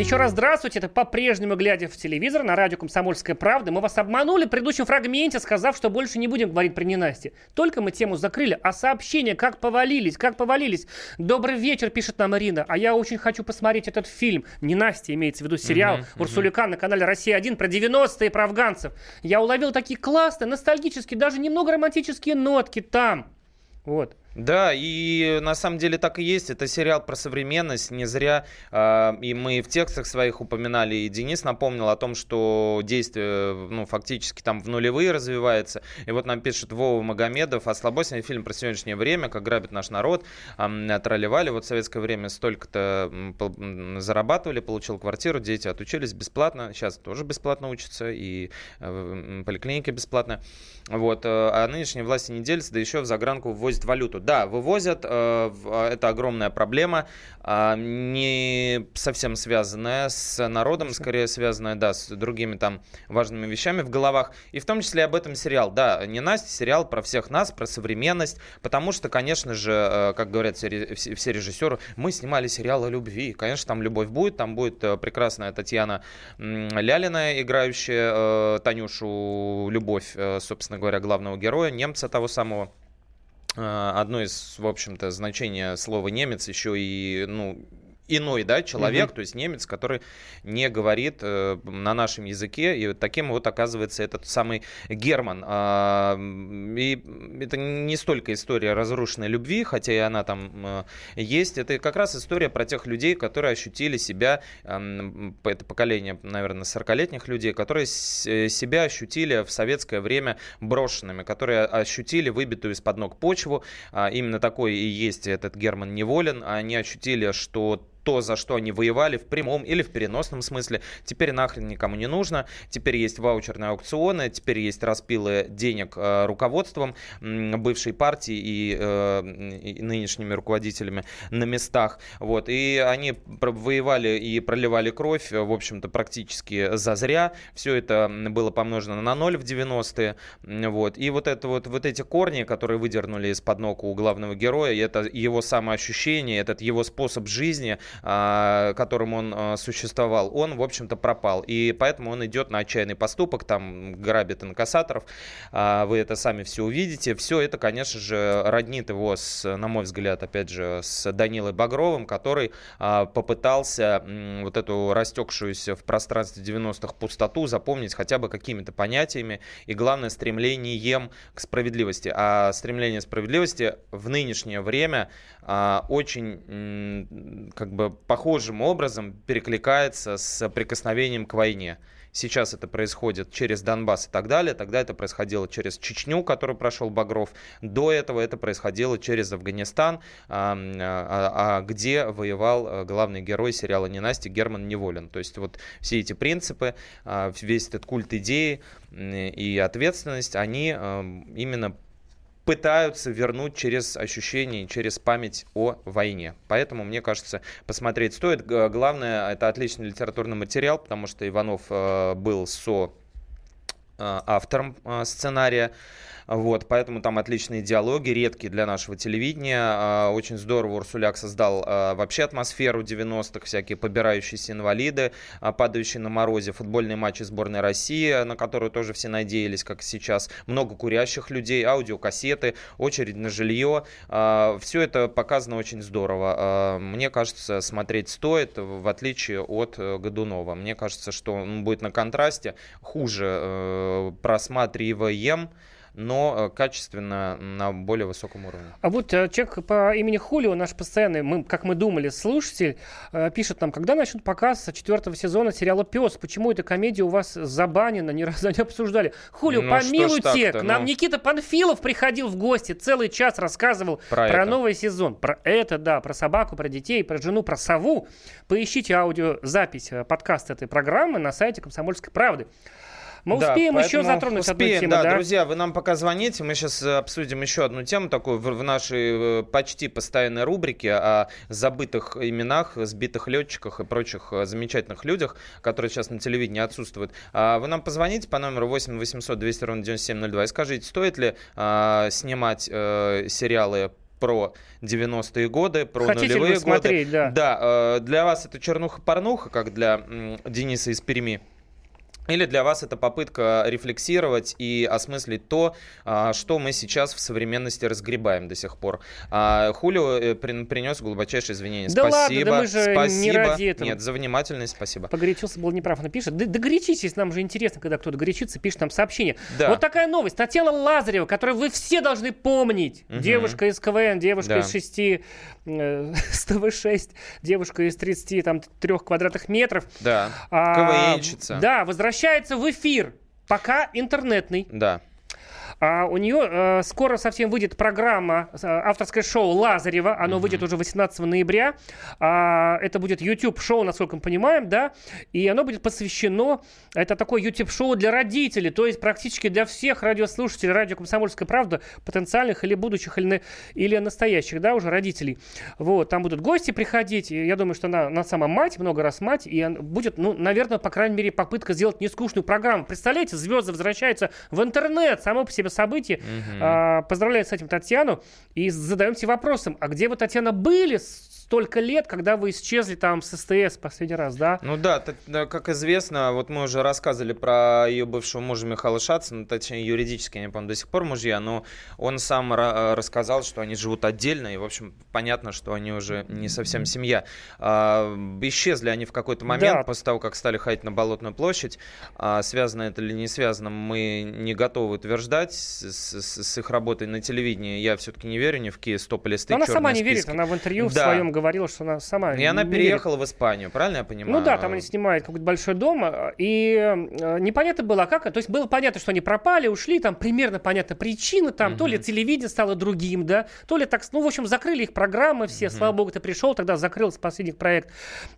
C: Еще раз здравствуйте. Это по-прежнему глядя в телевизор на радио «Комсомольская правда». Мы вас обманули в предыдущем фрагменте, сказав, что больше не будем говорить про ненастье. Только мы тему закрыли, а сообщения как повалились, как повалились. Добрый вечер, пишет нам Ирина. А я очень хочу посмотреть этот фильм. Ненастье имеется в виду сериал
B: мгм.
C: Урсулика на канале «Россия-1» про 90-е, про афганцев. Я уловил такие классные, ностальгические, даже немного романтические нотки там. Вот.
B: Да, и на самом деле так и есть. Это сериал про современность. Не зря э, и мы в текстах своих упоминали, и Денис напомнил о том, что действие ну, фактически там в нулевые развивается. И вот нам пишет Вова Магомедов, а слабосный фильм про сегодняшнее время, как грабит наш народ, э, тролливали. Вот в советское время столько-то зарабатывали, получил квартиру, дети отучились бесплатно. Сейчас тоже бесплатно учатся, и э, м, поликлиники бесплатно. Вот, э, а нынешние власти не делятся, да еще в загранку ввозят валюту. Да, вывозят, э, в- это огромная проблема, а, не совсем связанная с народом, скорее связанная, да, с другими там важными вещами в головах. И в том числе об этом сериал. Да, не Настя, сериал про всех нас, про современность, потому что, конечно же, э, как говорят все, ре- все все режиссеры, мы снимали сериал о любви. Конечно, там любовь будет, там будет э, прекрасная Татьяна Лялина, играющая Танюшу Любовь, собственно говоря, главного героя, немца того самого. Э, Одно из, в общем-то, значения слова немец еще и, ну, иной, да, человек,
C: Мгм.
B: то есть немец, который не говорит э, на нашем языке, и вот таким вот оказывается этот самый Герман. М, и это не столько история разрушенной любви, хотя и она там э, есть, это как раз история про тех людей, которые ощутили себя, эм, это поколение, наверное, 40-летних людей, которые с- э, себя ощутили в советское время брошенными, которые ощутили выбитую из-под ног почву, а, именно такой и есть этот Герман Неволин, они ощутили, что то, за что они воевали в прямом или в переносном смысле, теперь нахрен никому не нужно. Теперь есть ваучерные аукционы, теперь есть распилы денег э, руководством бывшей партии и, э, и нынешними руководителями на местах. Вот. И они воевали и проливали кровь, э, в общем-то, практически зазря. Все это было помножено на ноль в 90-е. М, Вот. И вот, это вот, вот эти корни, которые выдернули из-под ног у главного героя, это его самоощущение, этот его способ жизни, которым он а, существовал, он, в общем-то, пропал. И поэтому он идет на отчаянный поступок, там грабит инкассаторов. А, Вы это сами все увидите. Все это, конечно же, роднит его, с, на мой взгляд, опять же, с Данилой Багровым, который а, попытался вот эту растекшуюся в пространстве 90-х пустоту заполнить хотя бы какими-то понятиями и, главное, стремлением к справедливости. А стремление справедливости в нынешнее время а, очень как бы похожим образом перекликается с прикосновением к войне. Сейчас это происходит через Донбасс и так далее. Тогда это происходило через Чечню, который прошел Багров. До этого это происходило через Афганистан, а, а, а, где воевал а, главный герой сериала «Ненасти» Герман Неволин. То есть вот все эти принципы, весь этот культ идеи и ответственность, они а, именно пытаются вернуть через ощущение, через память о войне. Поэтому, мне кажется, посмотреть стоит. Главное, это отличный литературный материал, потому что Иванов э, был со э, автором э, сценария. Вот, поэтому там отличные диалоги, редкие для нашего телевидения. А, Очень здорово Урсуляк создал а, вообще атмосферу 90-х, всякие побирающиеся инвалиды, а, падающие на морозе, футбольные матчи сборной России, на которую тоже все надеялись, как сейчас. Много курящих людей, аудиокассеты, очередь на жилье. Все это показано очень здорово. Мне кажется, смотреть стоит, в отличие от э, Годунова. Мне кажется, что он будет на контрасте хуже э, просматриваем, но э, качественно на более высоком уровне.
C: А вот э, человек по имени Хулио, наш постоянный, мы, как мы думали, слушатель, э, пишет нам, когда начнут показ четвертого сезона сериала «Пес»? Почему эта комедия у вас забанена, ни разу *laughs* не обсуждали? Хулио,
B: Ну,
C: помилуйте, к нам
B: ну.
C: Никита Панфилов приходил в гости, целый час рассказывал
B: Про
C: про,
B: это.
C: новый сезон. Про это, да, про собаку, про детей, про жену, про сову. Поищите аудиозапись подкаста этой программы на сайте «Комсомольской правды». Мы
B: Да,
C: успеем еще затронуть одну
B: успеем,
C: тему,
B: да,
C: да?
B: друзья, вы нам пока звоните, мы сейчас обсудим еще одну тему такую в, в нашей э, почти постоянной рубрике о забытых именах, сбитых летчиках и прочих э, замечательных людях, которые сейчас на телевидении отсутствуют. А Вы нам позвоните по номеру 8 800 200 ровно 9702 и скажите, стоит ли а, снимать э, сериалы про 90-е годы, про
C: Хотите
B: нулевые годы.
C: смотреть, да.
B: Да, э, для вас это чернуха-порнуха, как для Дениса из Перми. Или для вас это попытка рефлексировать и осмыслить то, а, что мы сейчас в современности разгребаем до сих пор. А, Хулио э, прин- принес глубочайшие извинения.
C: Да ладно,
B: спасибо.
C: да мы же не
B: спасибо.
C: ради этого.
B: Нет, за внимательность спасибо.
C: Погорячился, был неправ. Она пишет, да, да горячитесь, нам же интересно, когда кто-то горячится, пишет нам сообщение.
B: Да.
C: Вот такая новость. Татьяна Лазарева, которую вы все должны помнить.
B: Мгм.
C: Девушка из КВН, девушка
B: Да.
C: из 6, э, *laughs* с ТВ-6, девушка из 30, там, 3 квадратных метров.
B: Да.
C: А,
B: КВНщица.
C: Да, возвращается в эфир. Пока интернетный.
B: Да.
C: А у нее э, скоро совсем выйдет программа, э, авторское шоу Лазарева. Оно выйдет уже 18 ноября. А, это будет YouTube-шоу, насколько мы понимаем, да. И оно будет посвящено... Это такое YouTube-шоу для родителей. То есть практически для всех радиослушателей радио «Комсомольская правда», потенциальных или будущих, или, на- или настоящих, да, уже родителей. Вот, там будут гости приходить. И я думаю, что она, она сама мать, много раз мать. И будет, ну, наверное, по крайней мере, попытка сделать нескучную программу. Представляете, звезды возвращаются в интернет. Само по себе событие.
B: Мгм.
C: А, поздравляю с этим Татьяну. И задаемся вопросом, а где вы, Татьяна, были столько лет, когда вы исчезли там с СТС последний раз, да?
B: Ну да, как известно, вот мы уже рассказывали про ее бывшего мужа Михаила Шацина, точнее юридически, они, по-моему, до сих пор мужья, но он сам ра- рассказал, что они живут отдельно, и, в общем, понятно, что они уже не совсем семья. А, исчезли они в какой-то момент
C: Да.
B: после того, как стали ходить на Болотную площадь. А, связано это или не связано, мы не готовы утверждать с, с- с их работой на телевидении. Я все-таки не верю ни в Киев, стоп листы,
C: Но она сама не верит,
B: списки.
C: она в интервью в
B: Да.
C: своем говорила, что она сама
B: И она
C: не верит.
B: переехала в Испанию, правильно я понимаю?
C: Ну да, там они снимают какой-то большой дом, э, и э, непонятно было, а как. То есть было понятно, что они пропали, ушли, там примерно понятна причина, там то ли телевидение стало другим, да, то ли так, ну, в общем, закрыли их программы все, слава богу, ты пришел, тогда закрылся последний проект.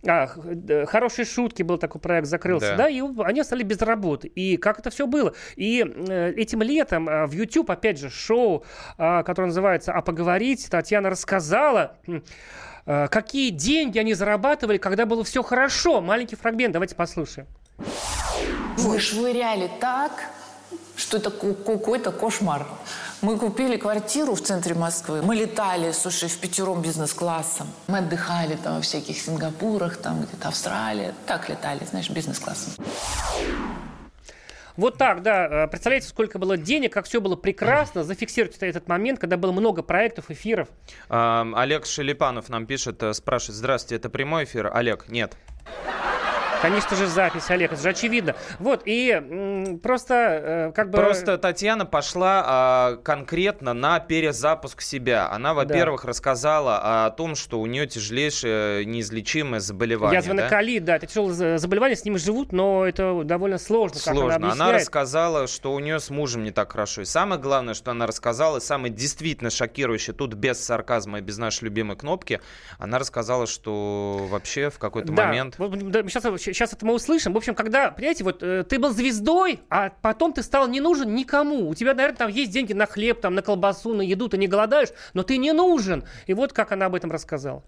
C: А, хорошие шутки был такой проект, закрылся,
B: Да.
C: да, и они остались без работы. И как это все было? И э, этим летом э, в YouTube, опять же, шоу, а, которое называется «А поговорить», Татьяна рассказала, какие деньги они зарабатывали, когда было все хорошо. Маленький фрагмент, давайте послушаем.
K: Мы швыряли так, что это какой-то кошмар. Мы купили квартиру в центре Москвы. Мы летали, слушай, в пятером бизнес-классом. Мы отдыхали там во всяких Сингапурах, там где-то Австралия. Так летали, знаешь, бизнес-классом.
C: Вот так, да. Э, Представляете, сколько было денег, как все было прекрасно. *laughs* Зафиксируйте этот момент, когда было много проектов, эфиров.
B: Олег Шелепанов нам пишет, э, спрашивает, здравствуйте, это прямой эфир? Олег, нет.
C: Конечно же, запись, Олег, это же очевидно. Вот, и просто э, как бы...
B: Просто Татьяна пошла а, конкретно на перезапуск себя. Она, во-первых, рассказала о том, что у нее тяжелейшее неизлечимое заболевание.
C: Язвенный
B: да?
C: колит, да, это тяжелое за- заболевание, с ним живут, но это довольно сложно, она
B: Сложно. Она,
C: объясняет.
B: рассказала, что у нее с мужем не так хорошо. И самое главное, что она рассказала, и самое действительно шокирующее, тут без сарказма и без нашей любимой кнопки, она рассказала, что вообще в какой-то
C: Да,
B: момент...
C: да, сейчас, сейчас это мы услышим. В общем, когда, понимаете, вот э, ты был звездой, а потом ты стал не нужен никому. У тебя, наверное, там есть деньги на хлеб, там, на колбасу, на еду, ты не голодаешь, но ты не нужен. И вот как она об этом рассказала.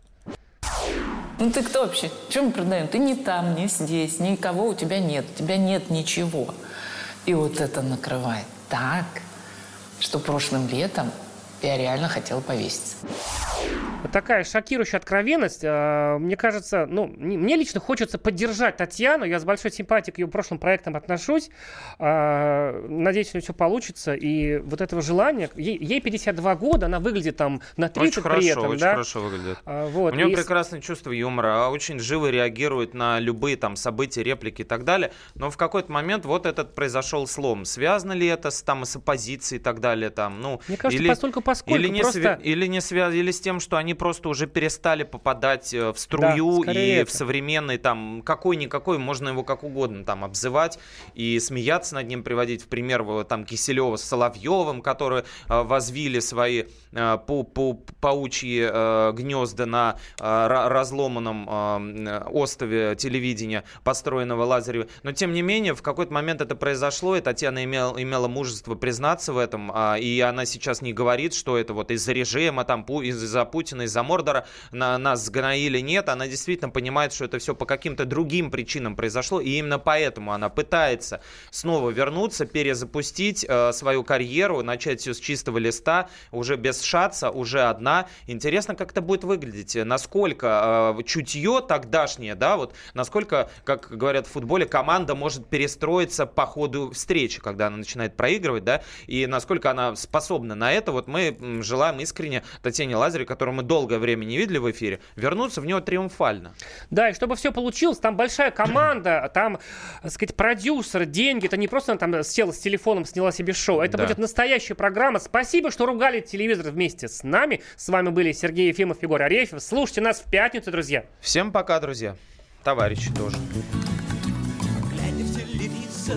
K: Ну ты кто вообще? Чем мы продаем? Ты не там, не здесь, никого у тебя нет. У тебя нет ничего. И вот это накрывает так, что прошлым летом я реально хотела повеситься.
C: Такая шокирующая откровенность. А, Мне кажется, ну, не- мне лично хочется поддержать Татьяну. Я с большой симпатией к ее прошлым проектам отношусь. А, Надеюсь, у нее все получится. И вот этого желания... Ей, ей 52 года, она выглядит там на 30
B: Очень хорошо,
C: при этом,
B: очень
C: да?
B: хорошо выглядит.
C: А, вот,
B: У него
C: и
B: прекрасное чувство юмора, очень живо реагирует на любые там события, реплики и так далее. Но в какой-то момент вот этот произошел слом. Связано ли это с, там, с оппозицией и так далее? Там, ну,
C: Мне кажется,
B: или,
C: постольку поскольку
B: или не,
C: просто-
B: свя- или не связано, или с тем, что они просто уже перестали попадать э, в струю
C: скорее
B: и
C: это.
B: в современный там какой-никакой, можно его как угодно там обзывать и смеяться над ним, приводить в пример там Киселева с Соловьевым, которые э, возвили свои э, пау- пау- паучьи э, гнезда на э, ра- разломанном э, острове телевидения, построенного Лазаревым. Но тем не менее, в какой-то момент это произошло, и Татьяна имела, имела мужество признаться в этом, а, и она сейчас не говорит, что это вот из-за режима, там, Пу- из-за Путина, из-за Мордора на, нас сгноили. Нет, она действительно понимает, что это все по каким-то другим причинам произошло, и именно поэтому она пытается снова вернуться, перезапустить э, свою карьеру, начать все с чистого листа, уже без шаца, уже одна. Интересно, как это будет выглядеть, насколько э, чутье тогдашнее, да, вот насколько, как говорят в футболе, команда может перестроиться по ходу встречи, когда она начинает проигрывать, да, и насколько она способна на это. Вот мы желаем искренне Татьяне Лазаревой, которую мы долгое время не видели в эфире, вернуться в него триумфально.
C: Да, и чтобы все получилось, там большая команда, там, так сказать, продюсер, деньги. Это не просто она там села с телефоном, сняла себе шоу. Это
B: Да.
C: будет настоящая программа. Спасибо, что ругали телевизор вместе с нами. С вами были Сергей Ефимов, Егор Арефьев. Слушайте нас в пятницу, друзья.
B: Всем пока, друзья. Товарищи тоже.
A: Глядя в телевизор,